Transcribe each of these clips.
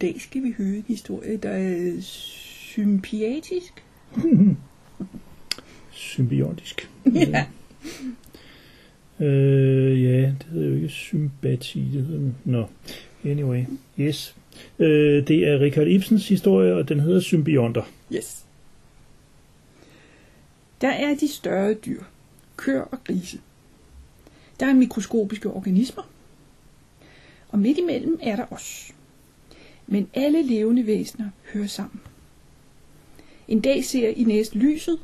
Dag skal vi høre en historie, der er sympatisk. Symbiotisk. Ja. Øh, ja, det hedder jo ikke sympati, det hedder... Nå, anyway, yes. Øh, det er Richard Ibsens historie, og den hedder Symbionter. Yes. Der er de større dyr, køer og grise. Der er mikroskopiske organismer. Og midt imellem er der os. Men alle levende væsener hører sammen. En dag ser I næst lyset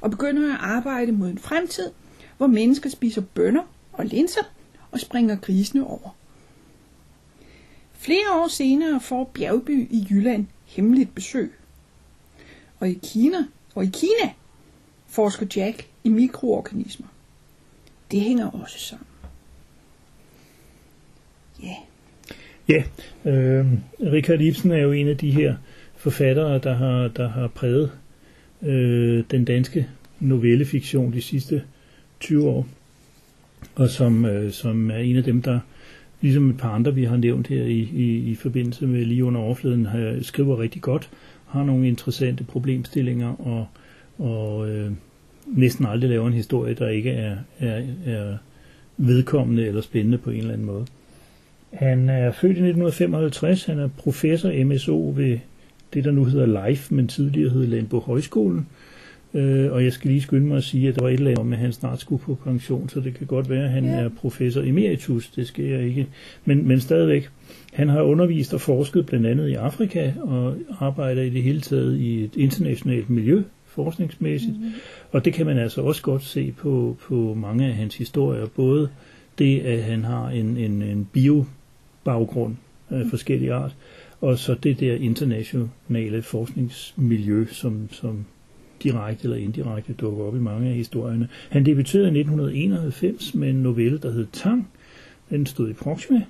og begynder at arbejde mod en fremtid, hvor mennesker spiser bønner og linser og springer grisene over. Flere år senere får Bjergby i Jylland hemmeligt besøg. Og i Kina, og i Kina forsker Jack i mikroorganismer. Det hænger også sammen. Ja, Ja, øh, Richard Ibsen er jo en af de her forfattere, der har, der har præget øh, den danske novellefiktion de sidste 20 år, og som, øh, som er en af dem, der, ligesom et par andre, vi har nævnt her i, i, i forbindelse med lige under overfladen, har, skriver rigtig godt, har nogle interessante problemstillinger, og, og øh, næsten aldrig laver en historie, der ikke er, er, er vedkommende eller spændende på en eller anden måde. Han er født i 1955. Han er professor MSO ved det, der nu hedder LIFE, men tidligere hed Landbo Højskolen. Øh, og jeg skal lige skynde mig at sige, at der var et eller andet om, at han snart skulle på pension, så det kan godt være, at han Ja. er professor emeritus. Det skal jeg ikke. Men, men stadigvæk. Han har undervist og forsket blandt andet i Afrika, og arbejder i det hele taget i et internationalt miljø, forskningsmæssigt. Mm. Og det kan man altså også godt se på, på mange af hans historier. Både det, at han har en, en, en biobaggrund af forskellige art, og så det der internationale forskningsmiljø, som, som direkte eller indirekte dukker op i mange af historierne. Han debuterede i 1991 med en novelle, der hed Tang. Den stod i Proxima,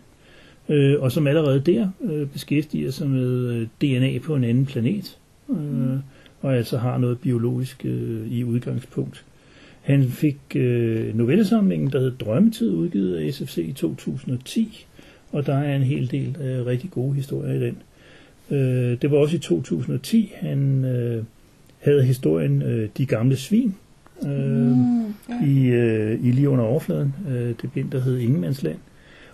øh, og som allerede der øh, beskæftiger sig med øh, DNA på en anden planet, øh, og altså har noget biologisk øh, i udgangspunkt. Han fik øh, novellesamlingen, der hed Drømmetid, udgivet af SFC i 2010, og der er en hel del øh, rigtig gode historier i den. Øh, det var også i 2010, han øh, havde historien øh, De gamle svin øh, mm, ja. i, øh, i lige under overfladen. Øh, det bind, der hed Ingemandsland.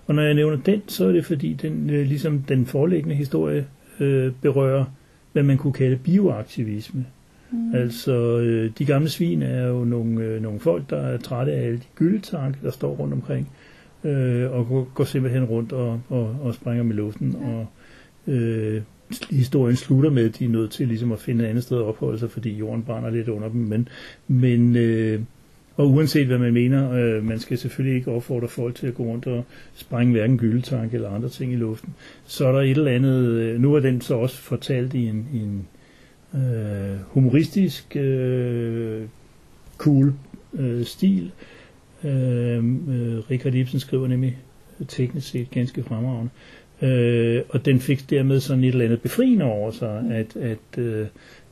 Og når jeg nævner den, så er det fordi, den, øh, ligesom den foreliggende historie øh, berører, hvad man kunne kalde bioaktivisme. Mm. Altså, øh, de gamle svin er jo nogle, øh, nogle folk, der er trætte af alle de gyldetanke, der står rundt omkring, øh, og går, går simpelthen rundt og, og, og springer med luften. Ja. Og øh, historien slutter med, at de er nødt til ligesom at finde et andet sted at opholde sig, fordi jorden brænder lidt under dem. Men, men øh, og uanset hvad man mener, øh, man skal selvfølgelig ikke opfordre folk til at gå rundt og sprænge hverken gyldetanke eller andre ting i luften. Så er der et eller andet, øh, nu er den så også fortalt i en, i en øh, humoristisk øh, cool øh, stil. Øh, øh, Richard Ibsen skriver nemlig teknisk set ganske fremragende. Øh, og den fik dermed sådan et eller andet befriende over sig, at, at øh,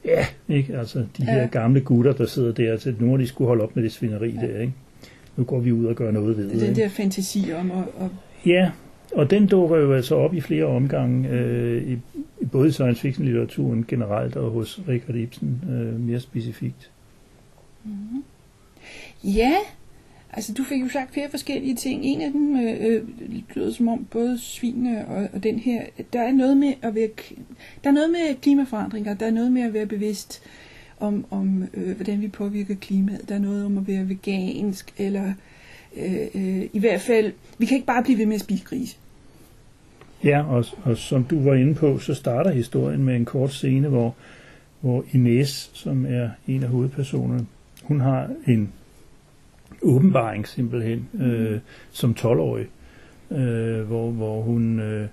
ja, ikke, altså de her Ja. gamle gutter, der sidder der, til nu har de skulle holde op med det svineri ja. der, ikke? Nu går vi ud og gør noget ved det. Det er den der fantasi om at, at Ja, og den dukker jo altså op i flere omgange, øh, i, i både science fiction litteraturen generelt og hos Richard Ibsen øh, mere specifikt. Ja, altså du fik jo sagt flere forskellige ting. En af dem øh, øh lyder som om både svine og, og den her, der er noget med at være, der er noget med klimaforandringer, der er noget med at være bevidst om, om øh, hvordan vi påvirker klimaet. Der er noget om at være vegansk, eller øh, øh, i hvert fald, vi kan ikke bare blive ved med at spise grise. Ja, og, og som du var inde på, så starter historien med en kort scene, hvor, hvor Ines, som er en af hovedpersonerne, hun har en åbenbaring simpelthen øh, som 12-årig, øh, hvor, hvor hun øh,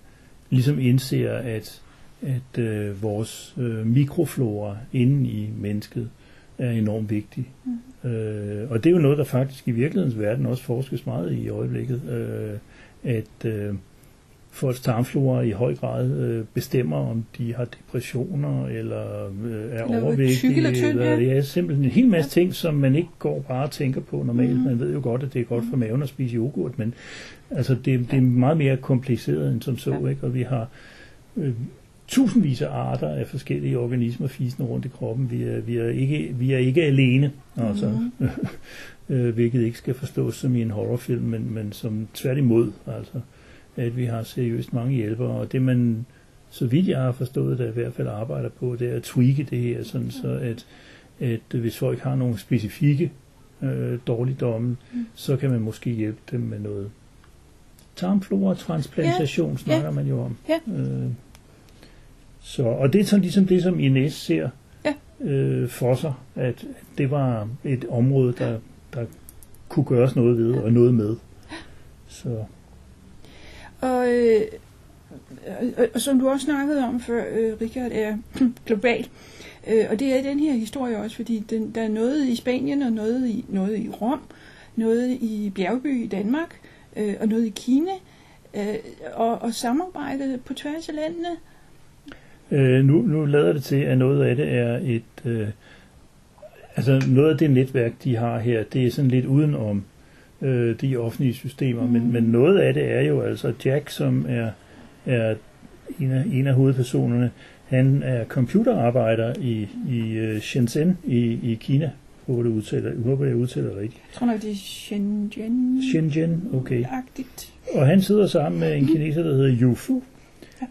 ligesom indser, at at øh, vores øh, mikroflora inde i mennesket er enormt vigtig. Mm. Øh, og det er jo noget, der faktisk i virkelighedens verden også forskes meget i i øjeblikket, øh, at øh, folks tarmflora i høj grad øh, bestemmer, om de har depressioner eller øh, er Eller overvægtige. eller tynd, ja. ja, simpelthen en hel masse ting, som man ikke går bare og tænker på normalt. Mhm. Man ved jo godt, at det er godt for maven at spise yoghurt, men altså, det, det er meget mere kompliceret end som så, Ja. ikke? og vi har øh, tusindvis af arter af forskellige organismer fisende rundt i kroppen. Vi er, vi er, ikke, vi er ikke alene, altså, Mhm. øh, hvilket ikke skal forstås som i en horrorfilm, men, men som tværtimod, altså, at vi har seriøst mange hjælpere, og det man, så vidt jeg har forstået, der i hvert fald arbejder på, det er at tweake det her, sådan så at, at hvis folk har nogle specifikke øh, dårligdomme, Mm. så kan man måske hjælpe dem med noget tarmflora-transplantation, Ja, snakker ja. man jo om. Ja. Øh, så, og det er sådan ligesom det, som Ines ser Ja. øh, for sig, at det var et område, der, der kunne gøres noget ved og noget med. Så og, øh, og, og som du også snakkede om før, øh, Richard, er global. Øh, og det er i den her historie også, fordi den, der er noget i Spanien, og noget i, noget i Rom, noget i Bjergby i Danmark, øh, og noget i Kina. Øh, og, og samarbejdet på tværs af landene. Øh, nu, nu lader det til, at noget af det er et... Øh, altså noget af det netværk, de har her, det er sådan lidt udenom øh, de offentlige systemer, mm. men, men noget af det er jo altså Jack, som er, er en, af, en af hovedpersonerne, han er computerarbejder i, i øh, Shenzhen i, i Kina. Håber, det udtaler, jeg håber, jeg udtaler det rigtigt. Jeg tror nok, det er Shenzhen. Shenzhen, okay. Agtigt. Og han sidder sammen med en kineser, der hedder Yu Fu,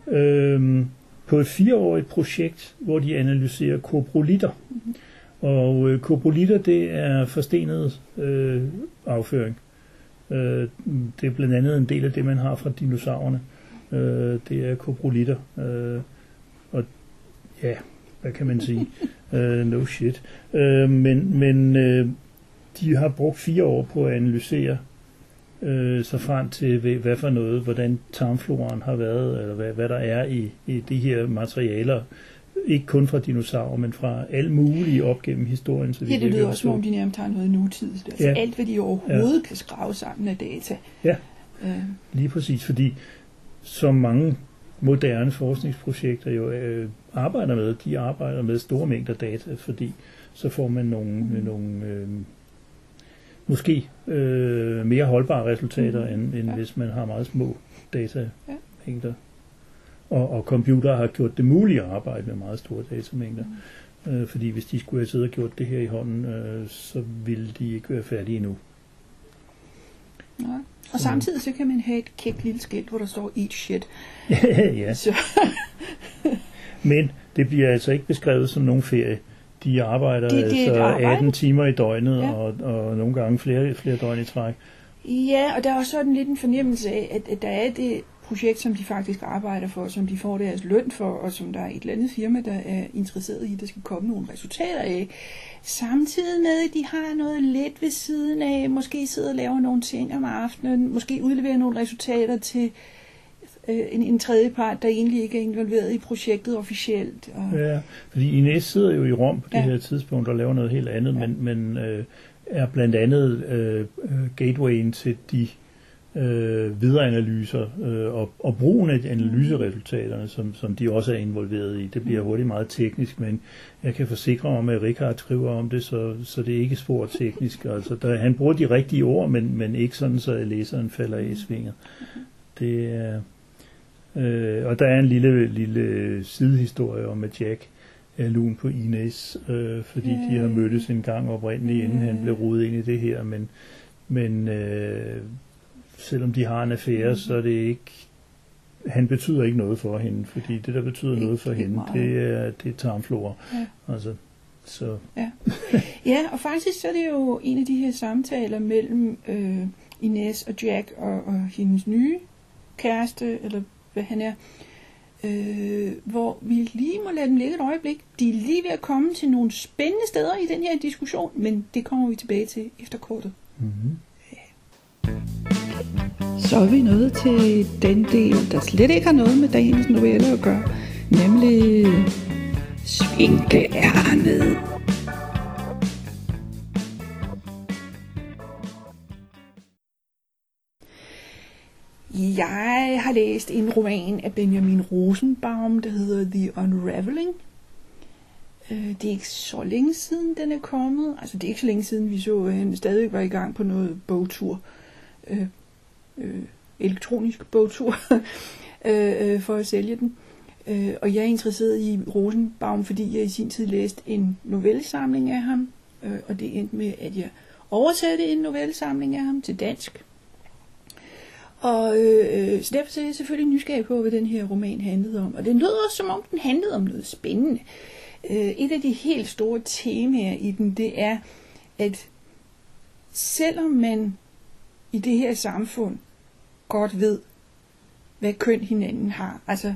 øhm, på et fireårigt projekt, hvor de analyserer koprolitter. Mhm. Og øh, koprolitter, det er forstenet øh, afføring. Øh, det er blandt andet en del af det, man har fra dinosaurerne. Øh, det er koprolitter. Øh, og ja, hvad kan man sige? øh, no shit. Øh, men men øh, de har brugt fire år på at analysere øh, sig frem til, hvad, for noget, hvordan tarmfloraen har været, eller hvad, hvad der er i, i de her materialer. Ikke kun fra dinosaurer, men fra alle mulige op gennem historien. Så Ja, det lyder også, som om de nærmest har noget nutid. Altså Ja. alt, hvad de overhovedet kan skrave sammen af data. Ja. Øh, Lige præcis, fordi som mange moderne forskningsprojekter jo øh, arbejder med, de arbejder med store mængder data, fordi så får man nogle, mm. nogle øh, måske øh, mere holdbare resultater, Mhm. end, end Ja. hvis man har meget små datamængder. Ja. Og, og computere har gjort det muligt at arbejde med meget store datamængder. Mm. Øh, fordi hvis de skulle have siddet og gjort det her i hånden, øh, så ville de ikke være færdige endnu. ja. Og samtidig så kan man have et kækt lille skilt, hvor der står eat shit. ja. Så, Men det bliver altså ikke beskrevet som nogen ferie. De arbejder Det- det et altså arbejde. 18 timer i døgnet, ja. og, og nogle gange flere, flere døgn i træk. ja, og der er også sådan lidt en fornemmelse af, at, at der er det projekt, som de faktisk arbejder for, som de får deres løn for, og som der er et eller andet firma, der er interesseret i, at der skal komme nogle resultater af. Samtidig med, at de har noget lidt ved siden af, måske sidder og laver nogle ting om aftenen, måske udleverer nogle resultater til øh, en, en tredje part, der egentlig ikke er involveret i projektet officielt. Og, Ja, fordi Ines sidder jo i Rom på det Ja. her tidspunkt og laver noget helt andet, Ja. men, men øh, er blandt andet øh, øh, gatewayen til de øh, videre analyser øh, og, og brugen af analyseresultaterne, som, som de også er involveret i. Det bliver Mm. hurtigt meget teknisk, men jeg kan forsikre om, at Richard skriver om det, så, så det er ikke spor teknisk. Altså, der, han bruger de rigtige ord, men, men ikke sådan, så læseren falder i svinget. Det er... Øh, og der er en lille, lille sidehistorie om, at Jack er lun på Ines, øh, fordi Ja. de har mødtes en gang oprindeligt, inden Ja. han blev rodet ind i det her, men, men øh, selvom de har en affære, Mhm. så er det ikke han betyder ikke noget for hende, fordi det, der betyder noget for hende, det er, det er tarmflora. Ja. Altså, så, Ja, og faktisk så er det jo en af de her samtaler mellem øh, Ines og Jack og, og hendes nye kæreste, eller hvad han er, øh, hvor vi lige må lade dem ligge et øjeblik. De er lige ved at komme til nogle spændende steder i den her diskussion, men det kommer vi tilbage til efter kortet. mm-hmm. Så er vi nået til den del, der slet ikke har noget med dagens novelle at gøre, Nemlig svinkeærnet. Jeg har læst en roman af Benjamin Rosenbaum, der hedder The Unraveling. Øh, det er ikke så længe siden, den er kommet. Altså, det er ikke så længe siden, vi så, at han stadig var i gang på noget bogtur. Øh, Øh, elektronisk bogtur, øh, øh, for at sælge den. Øh, og jeg er interesseret i Rosenbaum, fordi jeg i sin tid læste en novellesamling af ham. Øh, og det endte med, at jeg oversatte en novellesamling af ham til dansk. Og øh, øh, så derfor så er jeg selvfølgelig nysgerrig på, hvad den her roman handlede om. Og det lød også, som om den handlede om noget spændende. Øh, et af de helt store temaer i den, det er, at selvom man i det her samfund godt ved, hvad køn hinanden har, altså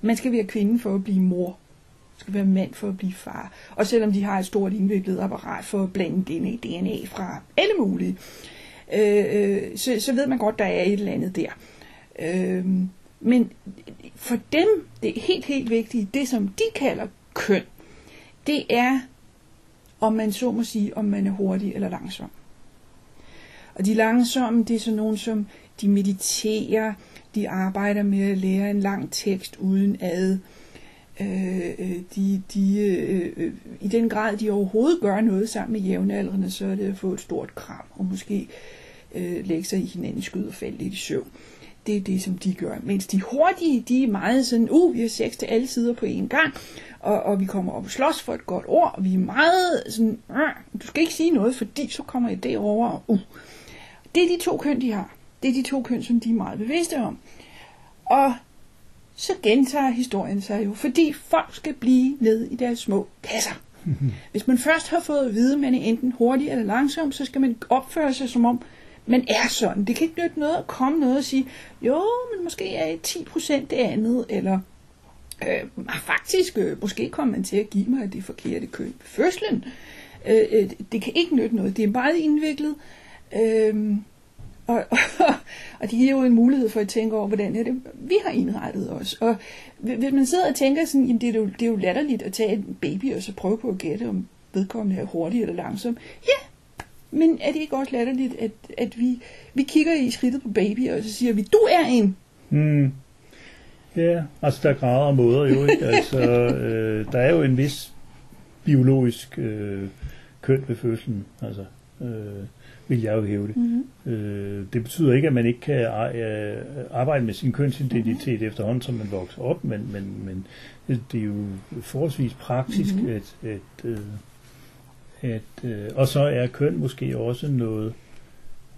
man skal være kvinde for at blive mor, man skal være mand for at blive far, og selvom de har et stort indviklet apparat for at blande DNA, DNA fra alle mulige, øh, øh, så, så ved man godt, der er et eller andet der. Øh, men for dem, det er helt, helt vigtigt, det som de kalder køn, det er, om man så må sige, om man er hurtig eller langsom. Og de langsomme, det er sådan nogen, som de mediterer, de arbejder med at lære en lang tekst uden ad. Øh, øh de, de, øh, øh, I den grad, de overhovedet gør noget sammen med jævnaldrende, så er det at få et stort kram, og måske øh, lægge sig i hinandens skyd og falde lidt i søvn. Det er det, som de gør. Mens de hurtige, de er meget sådan, uh, vi har sex til alle sider på én gang, og, og vi kommer op og slås for et godt ord, og vi er meget sådan, uh, du skal ikke sige noget, fordi så kommer jeg derover. Uh. Det er de to køn, de har. Det er de to køn, som de er meget bevidste om. Og så gentager historien sig jo, fordi folk skal blive ned i deres små kasser. Hvis man først har fået at vide, at man er enten hurtig eller langsom, så skal man opføre sig som om, man er sådan. Det kan ikke nytte noget at komme noget og sige, jo, men måske er 10% det andet, eller øh, faktisk, øh, måske kommer man til at give mig det forkerte køn ved fødslen. Øh, øh, det kan ikke nytte noget. Det er meget indviklet. Øh, og, og, og det giver jo en mulighed for at tænke over, hvordan er det, vi har indrettet os. Og hvis man sidder og tænker sådan, jamen det er, jo, det er jo latterligt at tage en baby og så prøve på at gætte, om vedkommende er hurtig eller langsom. Ja, men er det ikke også latterligt, at, at vi, vi kigger i skridtet på baby, og så siger vi, du er en. Hmm. Ja, altså der er grader og måder jo, ikke? Altså, øh, der er jo en vis biologisk øh, køn ved fødslen, altså, øh, vil jeg jo hæve det. Mm-hmm. Øh, det betyder ikke, at man ikke kan øh, arbejde med sin kønsidentitet mm-hmm. efterhånden, som man vokser op, men, men, men det er jo forholdsvis praktisk, mm-hmm. at, at, øh, at øh, og så er køn måske også noget,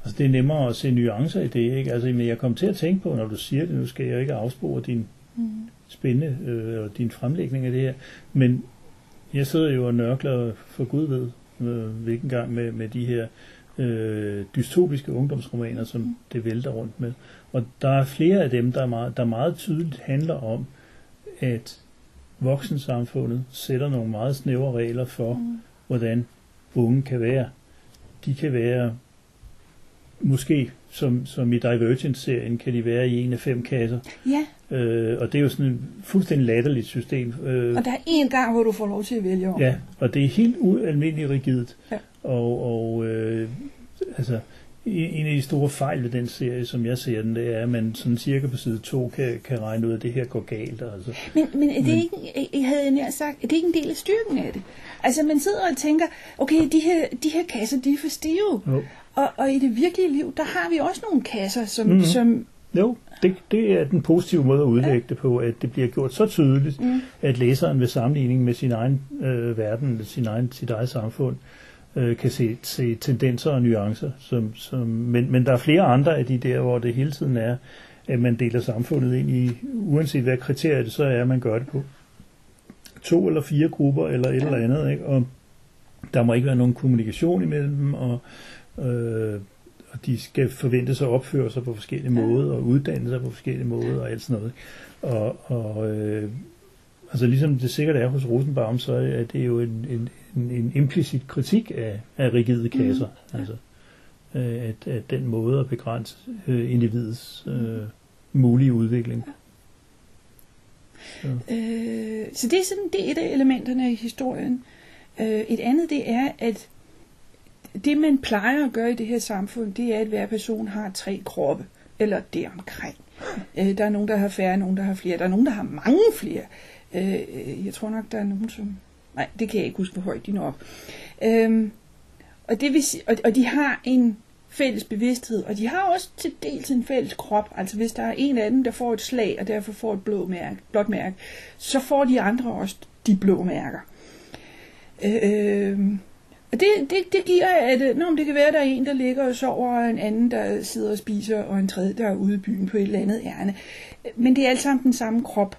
altså det er nemmere at se nuancer i det, ikke? Altså, men jeg kom til at tænke på, når du siger det, nu skal jeg ikke afspore din Mm. spændende øh, og din fremlægning af det her, men jeg sidder jo og nørkler for Gud ved, øh, hvilken gang med, med de her øh, dystopiske ungdomsromaner, som det vælter rundt med. Og der er flere af dem, der, er meget, der meget tydeligt handler om, at voksensamfundet sætter nogle meget snævre regler for, Mm. hvordan unge kan være. De kan være, måske som, som i Divergent-serien, kan de være i en af fem kasser. Ja, Øh, og det er jo sådan et fuldstændig latterligt system. Øh, og der er én gang, hvor du får lov til at vælge om. Ja, og det er helt ualmindeligt rigidt. Ja. Og, og øh, altså, en af de store fejl ved den serie, som jeg ser den, det er, at man sådan cirka på side 2 kan, kan regne ud, at det her går galt. Altså. Men, men er det Men- ikke, jeg havde jeg nær sagt, er det ikke en del af styrken af det? Altså man sidder og tænker, okay, de her, de her kasser, de er for stive. Jo. Og, og i det virkelige liv, der har vi også nogle kasser, som, Mhm. mm-hmm. som Jo, det, det er den positive måde at udlægge det på, at det bliver gjort så tydeligt, Mm. at læseren ved sammenligning med sin egen øh, verden, sin egen, sit eget samfund, øh, kan se, se tendenser og nuancer. Som, som, men, men der er flere andre af de der, hvor det hele tiden er, at man deler samfundet ind i, uanset hvad kriteriet det så er, man gør det på. To eller fire grupper eller et eller andet, ikke? og der må ikke være nogen kommunikation imellem og, øh, og de skal forventes at opføre sig på forskellige Ja. måder, og uddanne sig på forskellige måder, og alt sådan noget. Og, og øh, altså ligesom det sikkert er hos Rosenbaum, så er det jo en, en, en, en implicit kritik af, af rigide kasser. Mm. Altså, øh, at, at den måde at begrænse øh, individets øh, mulige udvikling. Så. Øh, så det er sådan, det er et af elementerne i historien. Øh, et andet det er, at det man plejer at gøre i det her samfund, det er, at hver person har tre kroppe, eller det omkring. Øh, der er nogen, der har færre, nogen, der har flere. Der er nogen, der har mange flere. Øh, jeg tror nok, der er nogen, som... Nej, det kan jeg ikke huske, hvor højt de når op. Øh, og, det vil sige, og, og de har en fælles bevidsthed, og de har også til dels en fælles krop. Altså hvis der er en af dem, der får et slag, og derfor får et blå mærke, blåt mærke, så får de andre også de blå mærker. Øh, og det, det, det giver, at øh, nå, det kan være, at der er en, der ligger og sover, og en anden, der sidder og spiser, og en tredje, der er ude i byen på et eller andet ærne. Men det er alt sammen den samme krop,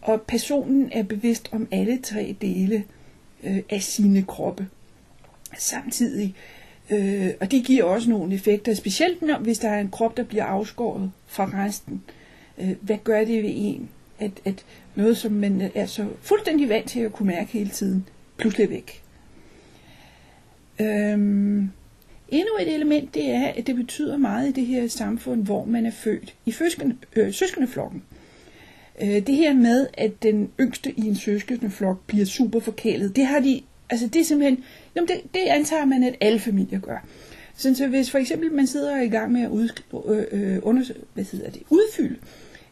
og personen er bevidst om alle tre dele øh, af sine kroppe samtidig. Øh, og det giver også nogle effekter, specielt når, hvis der er en krop, der bliver afskåret fra resten. Øh, hvad gør det ved en? At, at noget, som man er så fuldstændig vant til at kunne mærke hele tiden, pludselig er væk. Øhm, endnu et element, det er, at det betyder meget i det her samfund, hvor man er født. I søskende, øh, søskendeflokken. Øh, det her med, at den yngste i en søskendeflok bliver super forkælet, det har de, altså det er simpelthen, jamen det, det antager man, at alle familier gør. Sådan så hvis for eksempel man sidder i gang med at ud, øh, øh, under, hvad hedder det, udfylde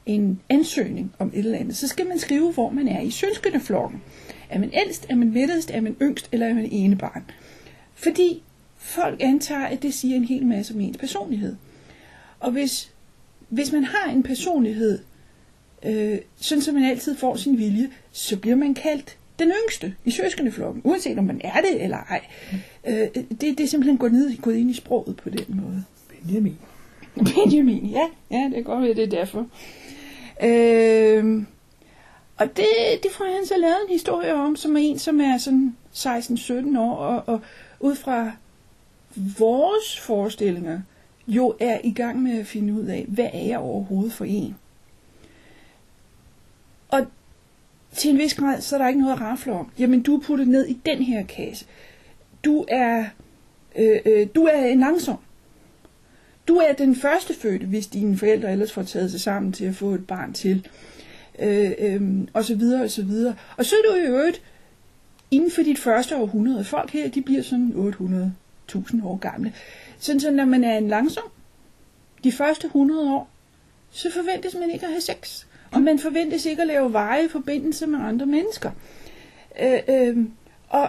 en ansøgning om et eller andet, så skal man skrive, hvor man er i søskendeflokken. Er man ældst, er man midterst, er man yngst, eller er man ene barn? Fordi folk antager, at det siger en hel masse om ens personlighed. Og hvis, hvis man har en personlighed, øh, sådan som man altid får sin vilje, så bliver man kaldt den yngste i søskendeflokken, uanset om man er det eller ej. Øh, det, det er simpelthen gået, ned, gået ind i sproget på den måde. Benjamin. Benjamin, ja, ja det kan godt være, det er derfor. Øh, og det, det får han så lavet en historie om, som er en, som er sådan 16-17 år, og, og ud fra vores forestillinger, jo er i gang med at finde ud af, hvad er jeg overhovedet for en? Og til en vis grad, så er der ikke noget at rafle om. Jamen, du er puttet ned i den her kasse. Du er, øh, øh, du er en langsom. Du er den første fødte, hvis dine forældre ellers får taget sig sammen til at få et barn til. Øh, øh, og så videre, og så videre. Og så er du i øvrigt inden for dit første århundrede. Folk her, de bliver sådan 800.000 år gamle. Sådan så når man er en langsom, de første 100 år, så forventes man ikke at have sex. Og man forventes ikke at lave veje forbindelse med andre mennesker. Øh, øh, og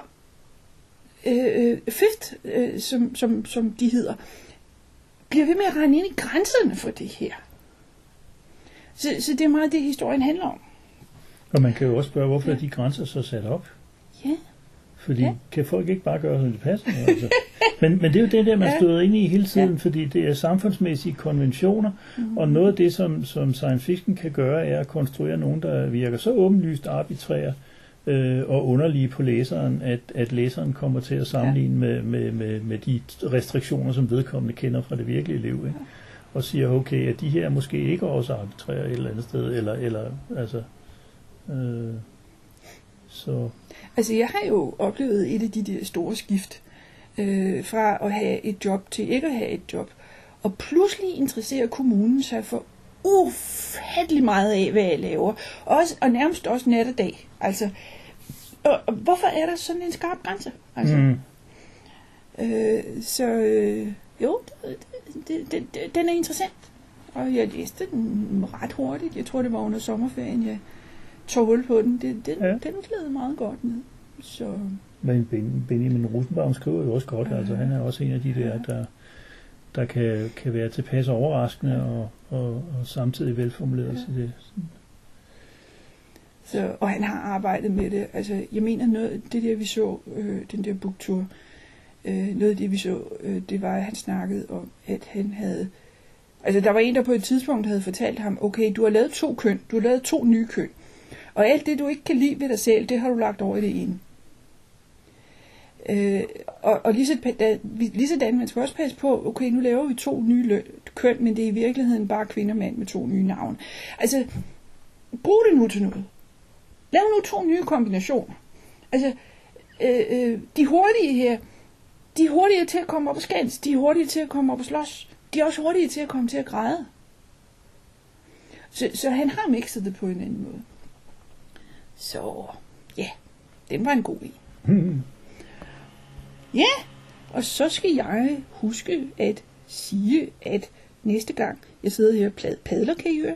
øh, øh, fifth, øh, som, som, som de hedder, bliver ved med at regne ind i grænserne for det her. Så, så det er meget det, historien handler om. Og man kan jo også spørge, hvorfor er de grænser så sat op? Ja. Fordi Ja. ja. kan folk ikke bare gøre, som det passer? Altså? men, men det er jo det der, man Ja. støder ind i hele tiden, Ja. ja. fordi det er samfundsmæssige konventioner, mm. og noget af det, som, som science fiction kan gøre, er at konstruere nogen, der virker så åbenlyst arbitrære øh, og underlige på læseren, at, at læseren kommer til at sammenligne ja. med, med, med, med de restriktioner, som vedkommende kender fra det virkelige liv. Ikke? Og siger, okay, at de her er måske ikke også arbitrære et eller andet sted, eller, eller altså... Øh, så Altså, jeg har jo oplevet et af de der store skift øh, fra at have et job til ikke at have et job. Og pludselig interesserer kommunen sig for ufattelig meget af, hvad jeg laver. Også, og nærmest også nat og dag. Altså, og, og hvorfor er der sådan en skarp grænse? Altså, mm, øh, så øh, jo, det, det, det, den er interessant. Og jeg læste den ret hurtigt. Jeg tror, det var under sommerferien, jeg tog hul på den. Det, den, ja. Ja. den gled meget godt ned. Så Men Ben- Benjamin Rosenbaum skriver jo også godt, altså han er også en af de der, der, der kan, kan være tilpas overraskende og, og, og samtidig velformuleret. Ja. Så det, Så, og han har arbejdet med det. Altså, jeg mener, noget, det der vi så, øh, den der booktur, øh, noget af det vi så, øh, det var, at han snakkede om, at han havde... Altså, der var en, der på et tidspunkt havde fortalt ham, okay, du har lavet to køn, du har lavet to nye køn, og alt det, du ikke kan lide ved dig selv, det har du lagt over i det ene. Øh, og, og lige, så, da, vi- lige sådan, man skal også passe på, okay, nu laver vi to nye løn, køn, men det er i virkeligheden bare kvinde og mand med to nye navne. Altså, brug det nu til noget. Lav nu to nye kombinationer. Altså, øh, øh, de hurtige her, de er hurtige til at komme op og skændes, de er hurtige til at komme op og slås, de er også hurtige til at komme til at græde. Så, så han har mixet det på en anden måde. Så ja, den var en god en. Hmm. Ja, og så skal jeg huske at sige, at næste gang jeg sidder her og padler, kan I høre,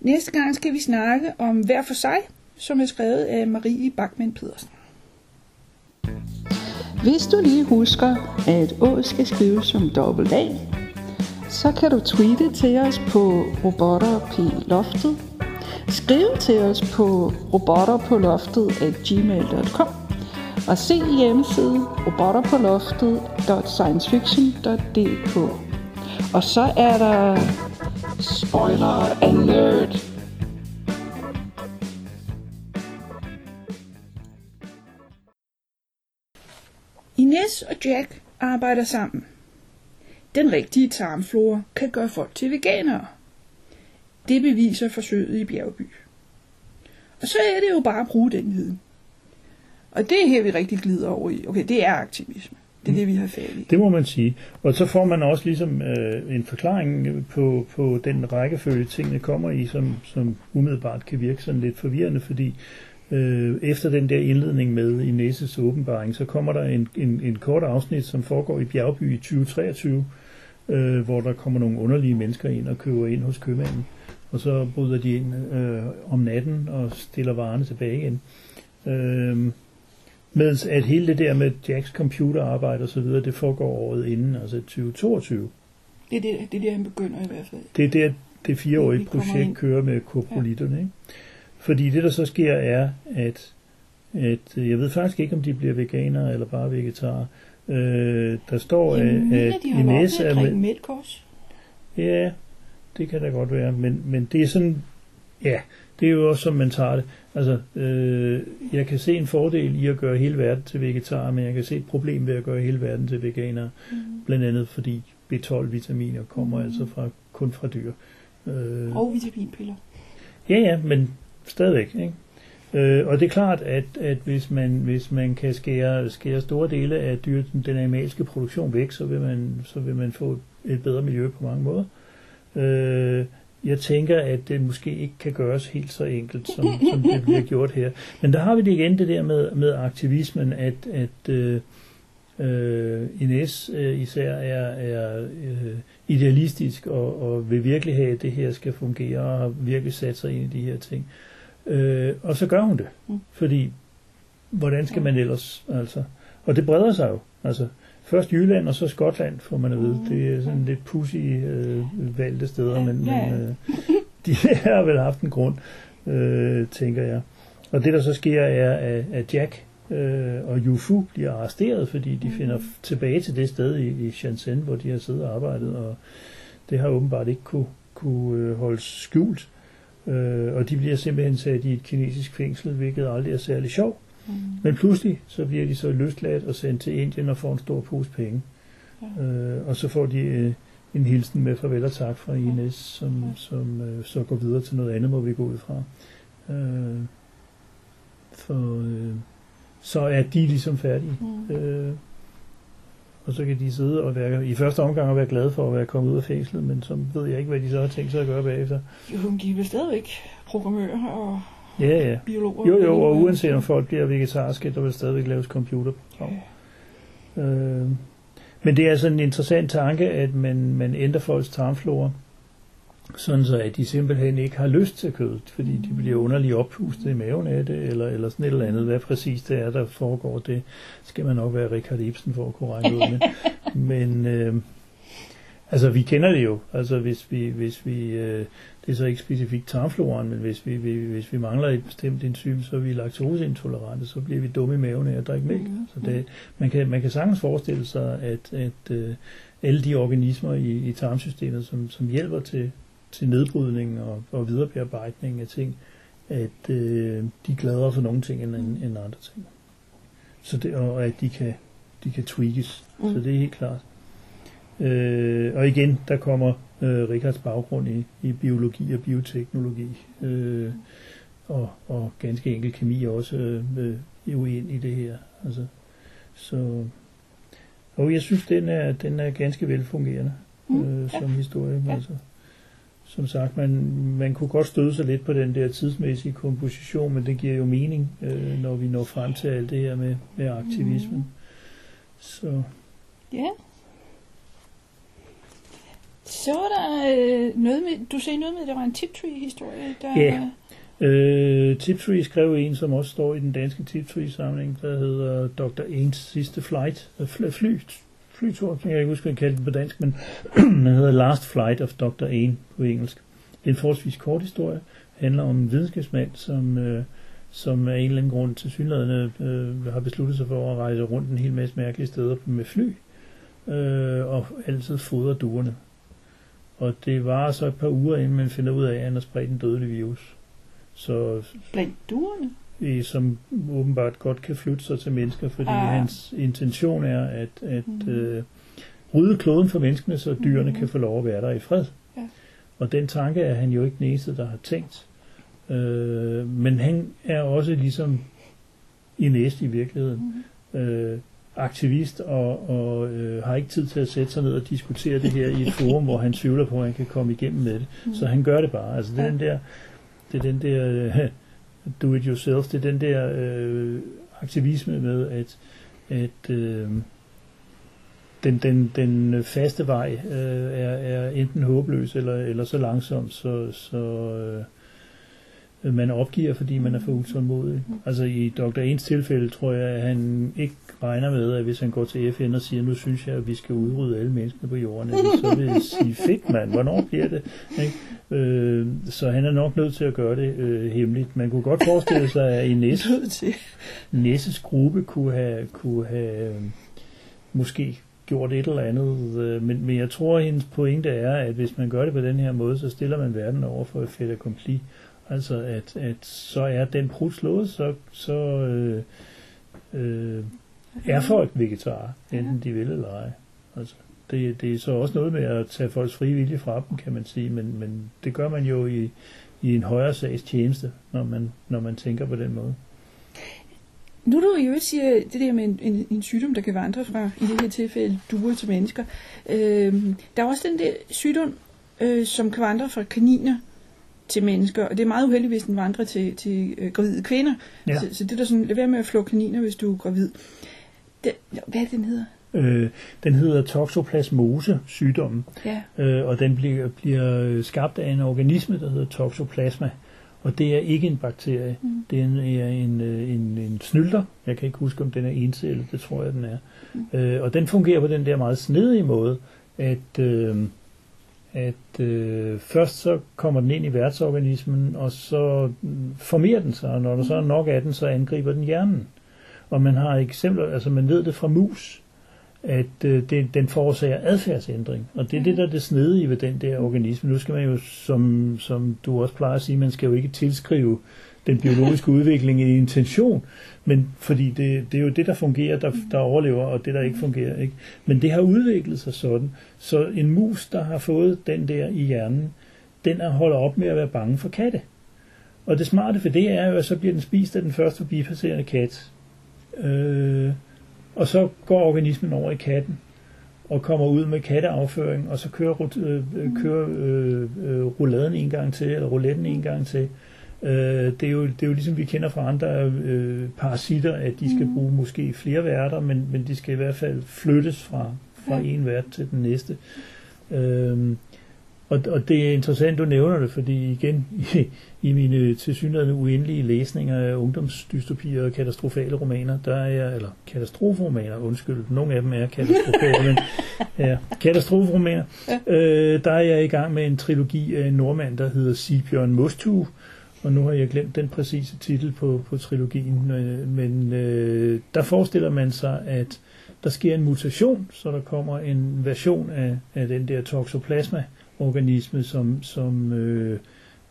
næste gang skal vi snakke om hver for sig, som er skrevet af Marie Bachmann Pedersen. Hvis du lige husker, at Å skal skrives som dobbelt A, så kan du tweete til os på robotter loftet. Skriv til os på robotterpåloftet.gmail.com og se hjemmesiden robotterpåloftet.sciencefiction.dk Og så er der spoiler alert. Ines og Jack arbejder sammen. Den rigtige tarmflora kan gøre folk til veganere. Det beviser forsøget i Bjergby. Og så er det jo bare at bruge den viden. Og det er her, vi rigtig glider over i. Okay, det er aktivisme. Det er det, vi har fat i. Det må man sige. Og så får man også ligesom øh, en forklaring på, på den rækkefølge, tingene kommer i, som, som umiddelbart kan virke sådan lidt forvirrende, fordi øh, efter den der indledning med Ineses åbenbaring, så kommer der en, en, en kort afsnit, som foregår i Bjergby i 2023, øh, hvor der kommer nogle underlige mennesker ind og køber ind hos købmanden. Og så bryder de ind øh, om natten og stiller varerne tilbage igen. Øh, mens at hele det der med Jacks computerarbejde og så videre, det foregår året inden, altså 2022. Det er det, det, er det han begynder i hvert fald. Det er der, det fireårige projekt ind. kører med koprolitterne. Ikke? Fordi det, der så sker, er, at, at jeg ved faktisk ikke, om de bliver veganere eller bare vegetarer. Øh, der står, Jeg at, at Ines er med. Ja, det kan da godt være, men, men det er sådan, ja, det er jo også som man tager det. Altså, øh, jeg kan se en fordel i at gøre hele verden til vegetarer, men jeg kan se et problem ved at gøre hele verden til veganere. Mm. Blandt andet fordi B12-vitaminer kommer Mm. altså fra, kun fra dyr. Øh, Og vitaminpiller. Ja, ja, men stadigvæk. Ikke? Øh, og det er klart, at, at hvis, man, hvis man kan skære, skære store dele af dyr, den animalske produktion væk, så vil man, så vil man få et, et bedre miljø på mange måder. Øh, jeg tænker, at det måske ikke kan gøres helt så enkelt, som, som det bliver gjort her. Men der har vi det igen, det der med, med aktivismen, at, at øh, øh, Ines øh, især er, er øh, idealistisk og, og vil virkelig have, at det her skal fungere og har virkelig sat sig ind i de her ting. Øh, og så gør hun det. Mm. Fordi, hvordan skal man ellers, altså? Og det breder sig jo. Altså, først Jylland og så Skotland, får man at vide. Det er sådan lidt pussy øh, valgte steder, men, men øh, de har vel haft en grund, øh, tænker jeg. Og det, der så sker, er, at, at Jack øh, og Yufu bliver arresteret, fordi de Mm. finder tilbage til det sted i, i Shenzhen, hvor de har siddet og arbejdet, og det har åbenbart ikke kunne, kunne øh, holdes skjult. Øh, og de bliver simpelthen sat i et kinesisk fængsel, hvilket aldrig er særlig sjovt. Mm. Men pludselig så bliver de så løsladt og sendt til Indien og får en stor pose penge. Ja. Øh, og så får de øh, en hilsen med farvel og tak fra Ines, som, Ja. som øh, så går videre til noget andet, må vi gå ud fra. Øh, for øh, så er de ligesom færdige. Mm. Øh, og så kan de sidde og være, i første omgang og være glade for at være kommet ud af fængslet, men så ved jeg ikke, hvad de så har tænkt sig at gøre bagefter. Jo, de er vel stadigvæk programmører og Ja, ja. biologer. Jo, jo, og uanset om folk bliver vegetarske, der vil stadigvæk laves computerprogram. Øh, men det er altså en interessant tanke, at man, man ændrer folks tarmflora, sådan så at de simpelthen ikke har lyst til kød, fordi de bliver underligt oppustet i maven af det, eller, eller sådan et eller andet. Hvad præcis det er, der foregår, det skal man nok være Richard Ibsen for at kunne regne ud med. Men øh, altså, vi kender det jo. Altså, hvis vi, hvis vi øh, det er så ikke specifikt tarmfloraen, men hvis vi, vi, hvis vi mangler et bestemt enzym, så er vi laktoseintolerante, så bliver vi dumme i maven af at drikke mælk. Mhm. Så det, man, kan, man kan sagtens forestille sig, at, at øh, alle de organismer i, i tarmsystemet, som, som hjælper til, til nedbrydning og, og viderebearbejdning af ting, at øh, de er gladere for nogle ting end, end, end andre ting. Så det, og at de kan, de kan tweakes. Mm. Så det er helt klart. Øh, og igen, der kommer øh, Richards baggrund i, i biologi og bioteknologi, øh, og, og ganske enkelt kemi også øh, jo ind i det her. Altså, så, og jeg synes, den er, den er ganske velfungerende Mm, øh, ja. som historie. Ja. Altså. som sagt, man, man kunne godt støde sig lidt på den der tidsmæssige komposition, men det giver jo mening, øh, når vi når frem til alt det her med, med aktivismen. Mm. Så. Ja. Så var der øh, noget med, du sagde noget med, at der var en Tiptree-historie. Der, Ja. Øh, Tiptree skrev en, som også står i den danske Tiptree-samling, der hedder Dr. Ains sidste flight, øh, fly, fly, flytur, jeg kan ikke huske, hvad jeg kaldte den på dansk, men den hedder Last Flight of Dr. Ain på engelsk. Det er en forholdsvis kort historie, handler om en videnskabsmand, som, øh, som af en eller anden grund til synligheden øh, har besluttet sig for at rejse rundt en hel masse mærkelige steder med fly, øh, og altid fodre duerne. Og det var så et par uger, inden man finder ud af, at han har spredt en dødelig virus. Så Blandt duerne? øh, som åbenbart godt kan flytte sig til mennesker, fordi Ah. hans intention er at, at Mhm. øh, rydde kloden for menneskene, så dyrene Mhm. kan få lov at være der i fred. Ja. Og den tanke er han jo ikke den eneste, der har tænkt. Øh, men han er også ligesom i næste i virkeligheden Mhm. øh, aktivist og, og øh, har ikke tid til at sætte sig ned og diskutere det her i et forum, hvor han tvivler på, at han kan komme igennem med det. Så han gør det bare. Altså det er Ja. den der, det er den der øh, do it yourself, det er den der øh, aktivisme med, at, at øh, den, den, den faste vej øh, er, er enten håbløs eller, eller så langsom, så, så øh, man opgiver, fordi man er for utålmodig. Altså i Dr. Ens tilfælde tror jeg, at han ikke regner med, at hvis han går til FN og siger, nu synes jeg, at vi skal udrydde alle mennesker på jorden, så vil sige, fedt mand, hvornår bliver det? Ikke? Øh, så han er nok nødt til at gøre det øh, hemmeligt. Man kunne godt forestille sig, at i til. Nesses gruppe kunne have, kunne have øh, måske gjort et eller andet, øh, men, men jeg tror, at hendes pointe er, at hvis man gør det på den her måde, så stiller man verden over for et fait accompli. Altså, at, at så er den prut slået, så, så øh, øh, er folk vegetarer, enten de vil eller ej. Altså, det, det er så også noget med at tage folks frie vilje fra dem, kan man sige, men, men det gør man jo i, i en højere sags tjeneste, når man, når man tænker på den måde. Nu du jo siger det der med en, en, en sygdom, der kan vandre fra, i det her tilfælde, duer til mennesker. Øh, der er også den der sygdom, øh, som kan vandre fra kaniner til mennesker, og det er meget uheldigt, hvis den vandrer til, til øh, gravide kvinder. Ja. Så, så det er der sådan, lad være med at flå kaniner, hvis du er gravid. Det, hvad er det, den hedder? Øh, den hedder toxoplasmose sygdommen, Ja. øh, og den bliver, bliver skabt af en organisme, der hedder toxoplasma. Og det er ikke en bakterie. Mm. Det er en, en, øh, en, en snylter. Jeg kan ikke huske, om den er encellet. Det tror jeg, den er. Mm. Øh, og den fungerer på den der meget snedige måde, at, øh, at øh, først så kommer den ind i værtsorganismen, og så formerer den sig, og når der så er nok af den, så angriber den hjernen. Og man har eksempler, altså man ved det fra mus, at øh, det, den forårsager adfærdsændring. Og det er det, der er det snedige ved den der organisme. Nu skal man jo, som, som du også plejer at sige, man skal jo ikke tilskrive den biologiske udvikling en intention, men fordi det, det er jo det, der fungerer, der, der overlever, og det, der ikke fungerer. Ikke? Men det har udviklet sig sådan, så en mus, der har fået den der i hjernen, den er holder op med at være bange for katte. Og det smarte for det er jo, at så bliver den spist af den første forbipasserende kat. Øh, og så går organismen over i katten og kommer ud med katteafføring, og så kører, øh, øh, kører øh, øh, rouladen en gang til, eller rouletten en gang til. Øh, det, er jo, det er jo ligesom vi kender fra andre øh, parasitter, at de skal Mm. bruge måske flere værter, men, men de skal i hvert fald flyttes fra, fra Ja. en vært til den næste. Øh, og, og det er interessant, du nævner det, fordi igen, i, i mine tilsyneladende uendelige læsninger af ungdomsdystopier og katastrofale romaner, der er jeg, eller katastroferomaner, undskyld, nogle af dem er katastrofale, men ja, katastroferomaner, øh, der er jeg i gang med en trilogi af en nordmand, der hedder Sigbjørn Mostu, og nu har jeg glemt den præcise titel på, på trilogien, øh, men øh, der forestiller man sig, at der sker en mutation, så der kommer en version af, af den der toxoplasma, organisme, som, som øh,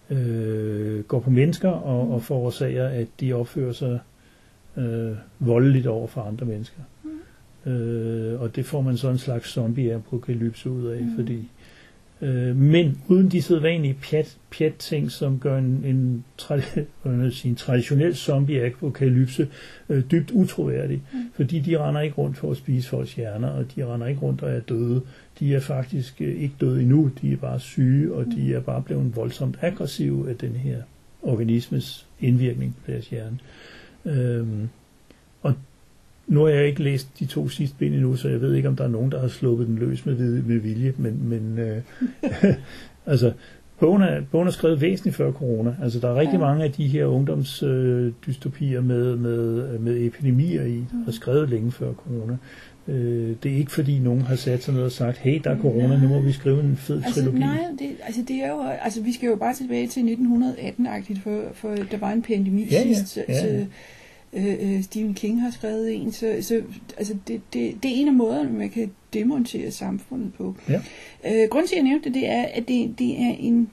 øh, går på mennesker og, og forårsager, at de opfører sig øh, voldeligt over for andre mennesker. Mm. Øh, og det får man så en slags zombie-apokalypse ud af, mm. fordi Øh, men uden de sædvanlige pjat, pjat ting, som gør en, en, tra- sige, en traditionel zombie-apokalypse øh, dybt utroværdig. Mm. Fordi de render ikke rundt for at spise folks hjerner, og de render ikke rundt og er døde. De er faktisk øh, ikke døde endnu, de er bare syge, og mm. de er bare blevet voldsomt aggressive af den her organismes indvirkning på deres hjerne. Øhm, og nu har jeg ikke læst de to sidste bind endnu, så jeg ved ikke, om der er nogen, der har sluppet den løs med, med vilje, men, men øh, altså, bogen er, bogen er skrevet væsentligt før corona. Altså, der er rigtig ja. mange af de her ungdomsdystopier øh, med, med, med epidemier i, der er skrevet længe før corona. Øh, det er ikke fordi nogen har sat sig ned og sagt, hey, der er corona, nej. nu må vi skrive en fed altså, trilogi. Nej, det, altså, det er jo, altså vi skal jo bare tilbage til 1918-agtigt, for, for der var en pandemi Ja, sidst. ja, ja. Så, øh, Stephen King har skrevet en, så, så altså, det, det, det er en af måderne, man kan demontere samfundet på. Ja. Øh, grunden til, at jeg nævnte det, det er, at det, det er en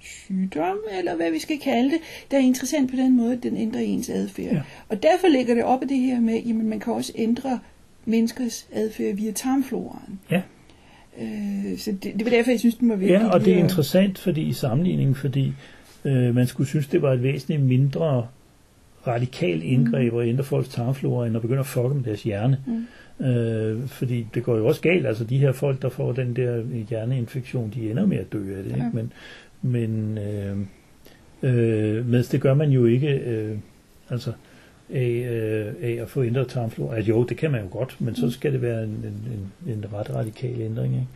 sygdom, eller hvad vi skal kalde det, der er interessant på den måde, at den ændrer ens adfærd. Ja. Og derfor ligger det op af det her med, jamen man kan også ændre menneskers adfærd via tarmfloraen. Ja. Øh, så det, det var derfor, jeg synes, den var vigtig. Ja, og det er at- interessant fordi i sammenligning, fordi øh, man skulle synes, det var et væsentligt mindre radikal indgreb Mm. at ændre folks tarmflora, end at begynde at fucke med deres hjerne. Mm. Øh, fordi det går jo også galt. Altså de her folk, der får den der hjerneinfektion, de ender med at dø af det. Ja. Ikke? Men, men øh, øh, mens det gør man jo ikke øh, altså af, øh, af at få ændret tarmflora. At jo, det kan man jo godt, men så Mm. skal det være en, en, en, en ret radikal ændring. Ikke?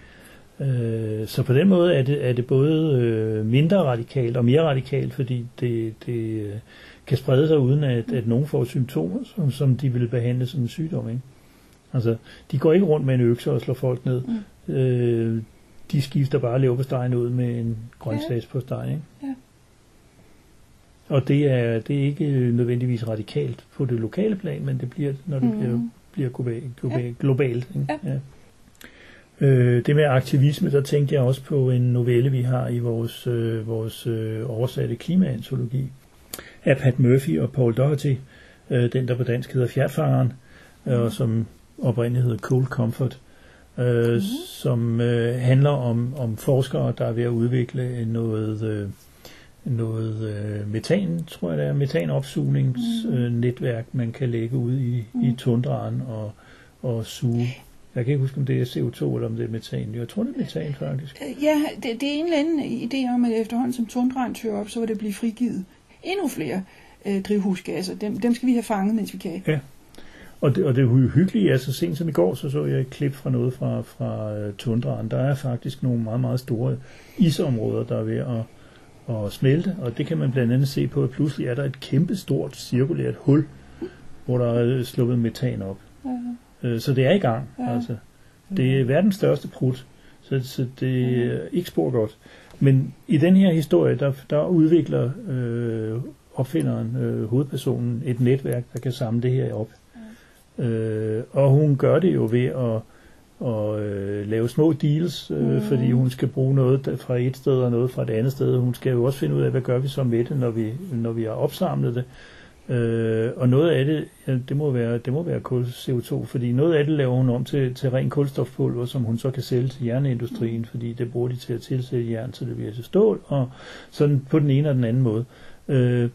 Øh, så på den måde er det, er det både øh, mindre radikalt og mere radikalt, fordi det, det øh, kan sprede sig uden at, at nogen får symptomer, som, som de vil behandle som en sygdom. Ikke? Altså, de går ikke rundt med en økse og slår folk ned. Mm. Øh, de skifter bare leverpostejen ud med en grøntsagspostej. Ikke? Ja. Og det er, det er ikke nødvendigvis radikalt på det lokale plan, men det bliver, når det Mm. bliver, bliver globalt. globalt, globalt ikke? Ja. Ja. Øh, det med aktivisme, der tænkte jeg også på en novelle, vi har i vores, øh, vores øh, oversatte klimaantologi af Pat Murphy og Paul Doherty, øh, den der på dansk hedder Fjertfangeren, øh, og som oprindeligt hedder Cold Comfort, øh, mm. som øh, handler om, om forskere, der er ved at udvikle noget, øh, noget øh, metan, tror jeg det er, metanopsugningsnetværk, øh, netværk, man kan lægge ud i, mm. i tundraen og, og suge. Jeg kan ikke huske, om det er CO2 eller om det er metan. Jeg tror, det er metan faktisk. Øh, Ja, det, det er en eller anden idé om, at efterhånden som tundraen tør op, så vil det blive frigivet endnu flere øh, drivhusgasser. Dem, dem skal vi have fanget, mens vi kan. Og det, og det hy- hyggelige er, så sent som i går, så så jeg et klip fra noget fra, fra uh, tundraen. Der er faktisk nogle meget, meget store isområder, der er ved at, at smelte, og det kan man blandt andet se på, at pludselig er der et kæmpe stort cirkulært hul, hvor der er sluppet metan op. Ja. Øh, Så det er i gang. Ja. Altså. Det er verdens største prut, så, så det er ikke spor godt. Men i den her historie, der, der udvikler øh, opfinderen, øh, hovedpersonen, et netværk, der kan samle det her op. Øh, og hun gør det jo ved at, at øh, lave små deals, øh, Mm. fordi hun skal bruge noget der- fra et sted og noget fra et andet sted. Hun skal jo også finde ud af, hvad gør vi så med det, når vi, når vi har opsamlet det. Øh, Øh, og noget af det, ja, det må være, det må være kul CO2, fordi noget af det laver hun om til, til ren kulstofpulver, som hun så kan sælge til jernindustrien, fordi det bruger de til at tilsætte jern, så det bliver til stål, og sådan på den ene og den anden måde. Øh,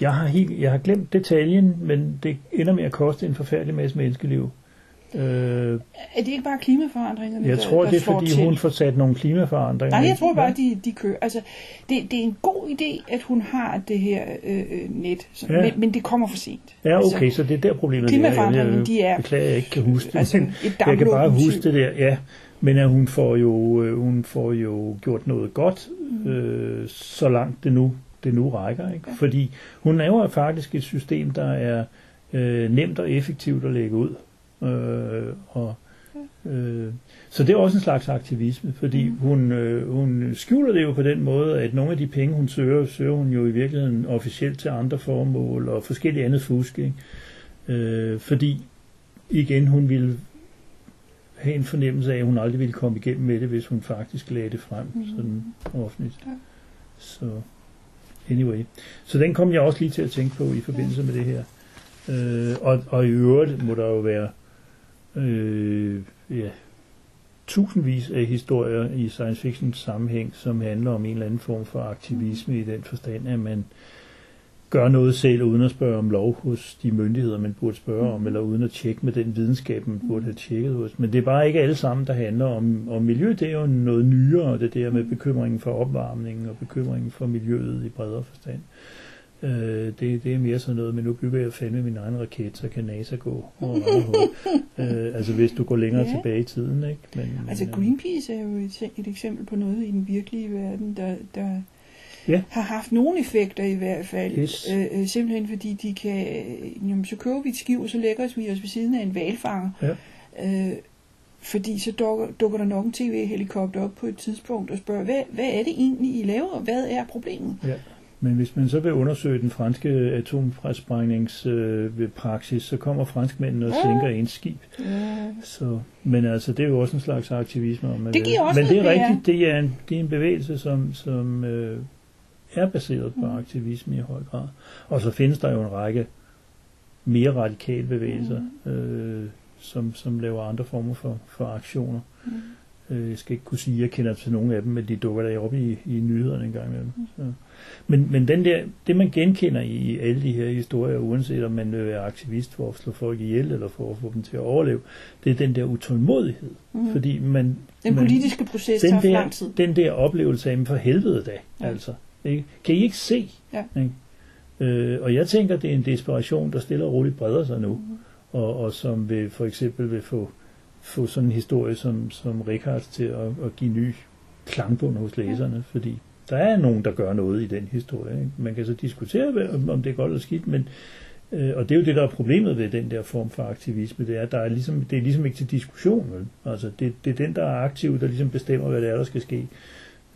jeg har, helt, jeg har glemt detaljen, men det ender med at koste en forfærdelig masse menneskeliv. Øh, Er det ikke bare klimaforandringerne, jeg der, tror, der det er fordi, til? hun får sat nogle klimaforandringer. Nej, jeg tror bare, de, de kører. Altså, det, det er en god idé, at hun har det her øh, øh, net, så, Ja. men, men det kommer for sent. Ja, Altså, okay, så det er der problemet klimaforandringerne, de er- jeg beklager, jeg ikke kan huske det. Altså, jeg kan bare huske det der, ja. Men at hun får jo, øh, hun får jo gjort noget godt, øh, så langt det nu, det nu rækker. Ikke? Ja. Fordi hun laver faktisk et system, der er øh, nemt og effektivt at lægge ud. Øh, og, øh, så det er også en slags aktivisme, fordi Mm. hun, øh, hun skjuler det jo på den måde, at nogle af de penge, hun søger, søger hun jo i virkeligheden officielt til andre formål og forskellige andet fusk. Ikke? Øh, fordi igen, hun ville have en fornemmelse af, at hun aldrig ville komme igennem med det, hvis hun faktisk lagde det frem Mhm. sådan offentligt. Ja. Så anyway. Så den kom jeg også lige til at tænke på i forbindelse med det her. Øh, og, og i øvrigt må der jo være øh, ja, tusindvis af historier i science fiction sammenhæng, som handler om en eller anden form for aktivisme i den forstand, at man gør noget selv uden at spørge om lov hos de myndigheder, man burde spørge om, eller uden at tjekke med den videnskab, man burde have tjekket hos. Men det er bare ikke alle sammen, der handler om, om miljø. Det er jo noget nyere, det der med bekymringen for opvarmningen og bekymringen for miljøet i bredere forstand. Øh, det, det er mere sådan noget, men nu bygger jeg fandme min egen raket, så kan NASA gå over øh, Altså hvis du går længere ja. tilbage i tiden. Ikke? Men, men, altså Greenpeace er jo et, et eksempel på noget i den virkelige verden, der, der ja. har haft nogle effekter i hvert fald. Yes. Øh, øh, simpelthen fordi de kan, jamen, så køber vi et skiv, og så lægger vi os ved siden af en valfanger. Ja. Øh, fordi så dukker, dukker der nok en tv-helikopter op på et tidspunkt og spørger, hvad, hvad er det egentlig, I laver? Hvad er problemet? Ja. Men hvis man så vil undersøge den franske atomsprængningspraksis, øh, så kommer franskmændene og sænker ja. en skib. Ja. Så, men altså, det er jo også en slags aktivisme. Om, det giver også Men det er rigtigt, det er en, det er en bevægelse, som, som øh, er baseret på mm. aktivisme i høj grad. Og så findes der jo en række mere radikale bevægelser, mm. øh, som, som laver andre former for, for aktioner. Mm. Øh, jeg skal ikke kunne sige, at jeg kender til nogle af dem, men de dukker der op i, i nyhederne en gang imellem. Mm. Så. Men, men den der, det man genkender i alle de her historier, uanset om man er aktivist for at slå folk ihjel eller for at få dem til at overleve, det er den der utålmodighed. Mm. Fordi man, den man, politiske proces den tager der, lang tid. Den der oplevelse af, for helvede da, ja. altså. Ikke? Kan I ikke se? Ja. Ikke? Øh, og jeg tænker, det er en desperation, der stille og roligt breder sig nu, mm. og, og som vil for eksempel vil få, få sådan en historie som, som Richard til at, at give ny klangbund hos læserne, fordi der er nogen, der gør noget i den historie. Ikke? Man kan så diskutere, om det er godt eller skidt, men øh, og det er jo det, der er problemet ved den der form for aktivisme, det er, at der er ligesom, det er ligesom ikke til diskussion. Vel? Altså, det, det er den, der er aktiv, der ligesom bestemmer, hvad det er, der skal ske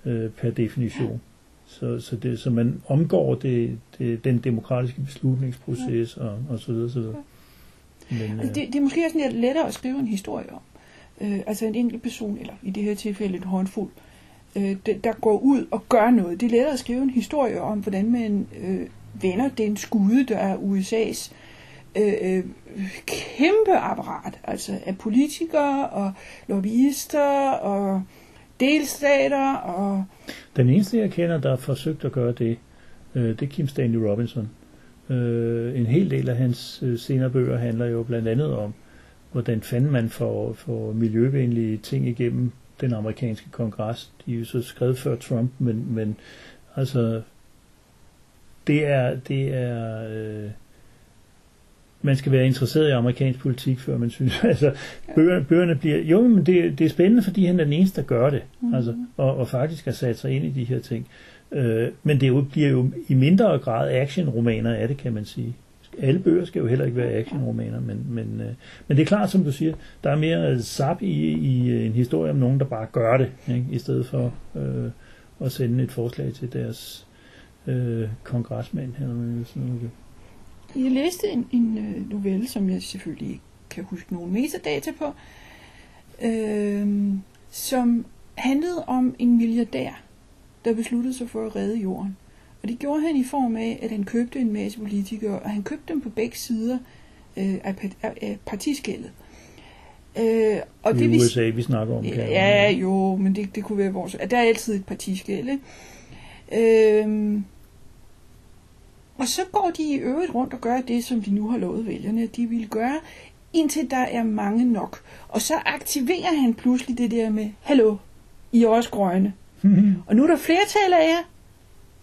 øh, per definition. Så, så, det, så man omgår det, det, den demokratiske beslutningsproces og, og så videre. Så videre. Men, altså, det, det er måske sådan lidt lettere at skrive en historie om. Øh, altså en enkelt person, eller i det her tilfælde en håndfuld, øh, der går ud og gør noget. Det er lettere at skrive en historie om, hvordan man øh, vender den skude, der er USA's øh, øh, kæmpe apparat, altså af politikere og lobbyister og delstater. Og Den eneste, jeg kender, der har forsøgt at gøre det, øh, det er Kim Stanley Robinson. Øh, en hel del af hans øh, senere bøger handler jo blandt andet om, hvordan fanden man får, får miljøvenlige ting igennem den amerikanske kongres. De er jo så skrevet før Trump, men, men altså, det er, det er øh, man skal være interesseret i amerikansk politik, før man synes, altså, bøgerne, bøgerne bliver, jo, men det, det er spændende, fordi han er den eneste, der gør det, mm. altså, og, og faktisk har sat sig ind i de her ting. Øh, men det jo, bliver jo i mindre grad actionromaner af det, kan man sige. Alle bøger skal jo heller ikke være actionromaner, men, men, øh, men det er klart, som du siger, der er mere sap i, i øh, en historie om nogen, der bare gør det, ikke? i stedet for øh, at sende et forslag til deres øh, kongresmænd. Eller sådan noget. Jeg læste en, en øh, novelle, som jeg selvfølgelig ikke kan huske nogen metadata på, øh, som handlede om en milliardær, der besluttede sig for at redde jorden. Og det gjorde han i form af, at han købte en masse politikere, og han købte dem på begge sider øh, af, af partiskældet. Øh, og I det, USA, vi, vi snakker om. Ja, ja, jo, men det, det kunne være vores... Der er altid et partiskæld, ikke? Øh, og så går de i øvrigt rundt og gør det, som de nu har lovet vælgerne, at de vil gøre, indtil der er mange nok. Og så aktiverer han pludselig det der med, hallo, I er også grønne. Mm-hmm. Og nu er der flertal af jer,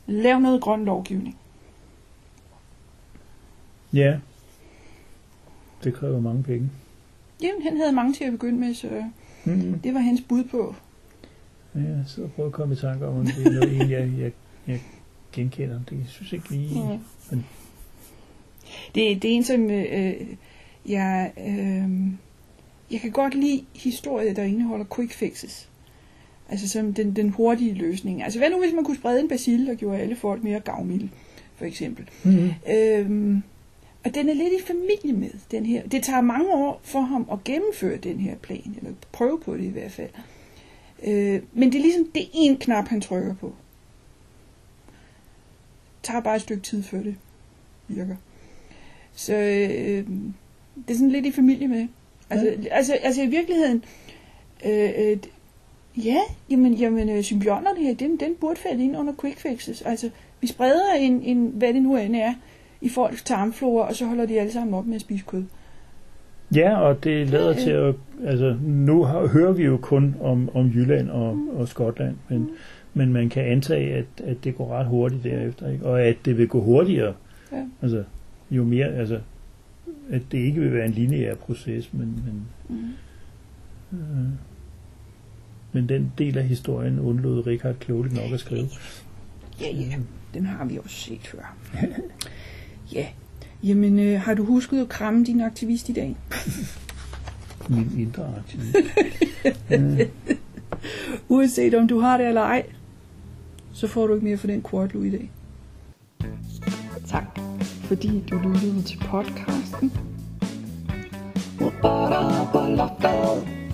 lav noget grøn lovgivning. Ja, det kræver mange penge. Jamen, han havde mange til at begynde med, så mm-hmm. det var hans bud på. Ja, jeg sidder og prøver at komme i tanke om, det er noget, jeg, jeg, jeg genkender. Det jeg synes ikke lige... Ja. Men... Det, det er en, som øh, jeg... Øh, jeg kan godt lide historier, der indeholder quick fixes. Altså som den, den hurtige løsning. Altså hvad nu, hvis man kunne sprede en basil, og gjorde alle folk mere gavmilde, for eksempel. Mm-hmm. Øhm, og den er lidt i familie med den her. Det tager mange år for ham at gennemføre den her plan, eller prøve på det i hvert fald. Øh, men det er ligesom, det er en knap, han trykker på tager bare et stykke tid, før det virker. Så øh, det er sådan lidt i familie med. Altså, ja. altså, altså i virkeligheden, Øh, øh, ja, jamen, jamen øh, symbionerne her, den, den burde falde ind under quick fixes. Altså, vi spreder en, en, hvad det nu end er, i folks tarmflora, og så holder de alle sammen op med at spise kød. Ja, og det lader Ja, til at... Altså, nu hører vi jo kun om, om Jylland og, Mm. og Skotland, men, men man kan antage, at, at det går ret hurtigt derefter, ikke? og at det vil gå hurtigere. Ja. Altså, jo mere... Altså, at det ikke vil være en lineær proces, men, men, Mm. øh, men den del af historien undlod Richard klogeligt nok at skrive. Ja, ja, den har vi også set før. ja, jamen øh, har du husket at kramme din aktivist i dag? Min indre aktivist. øh, Uanset om du har det eller ej, så får du ikke mere for den quadlu i dag. Tak, fordi du lyttede til podcasten. Loftet.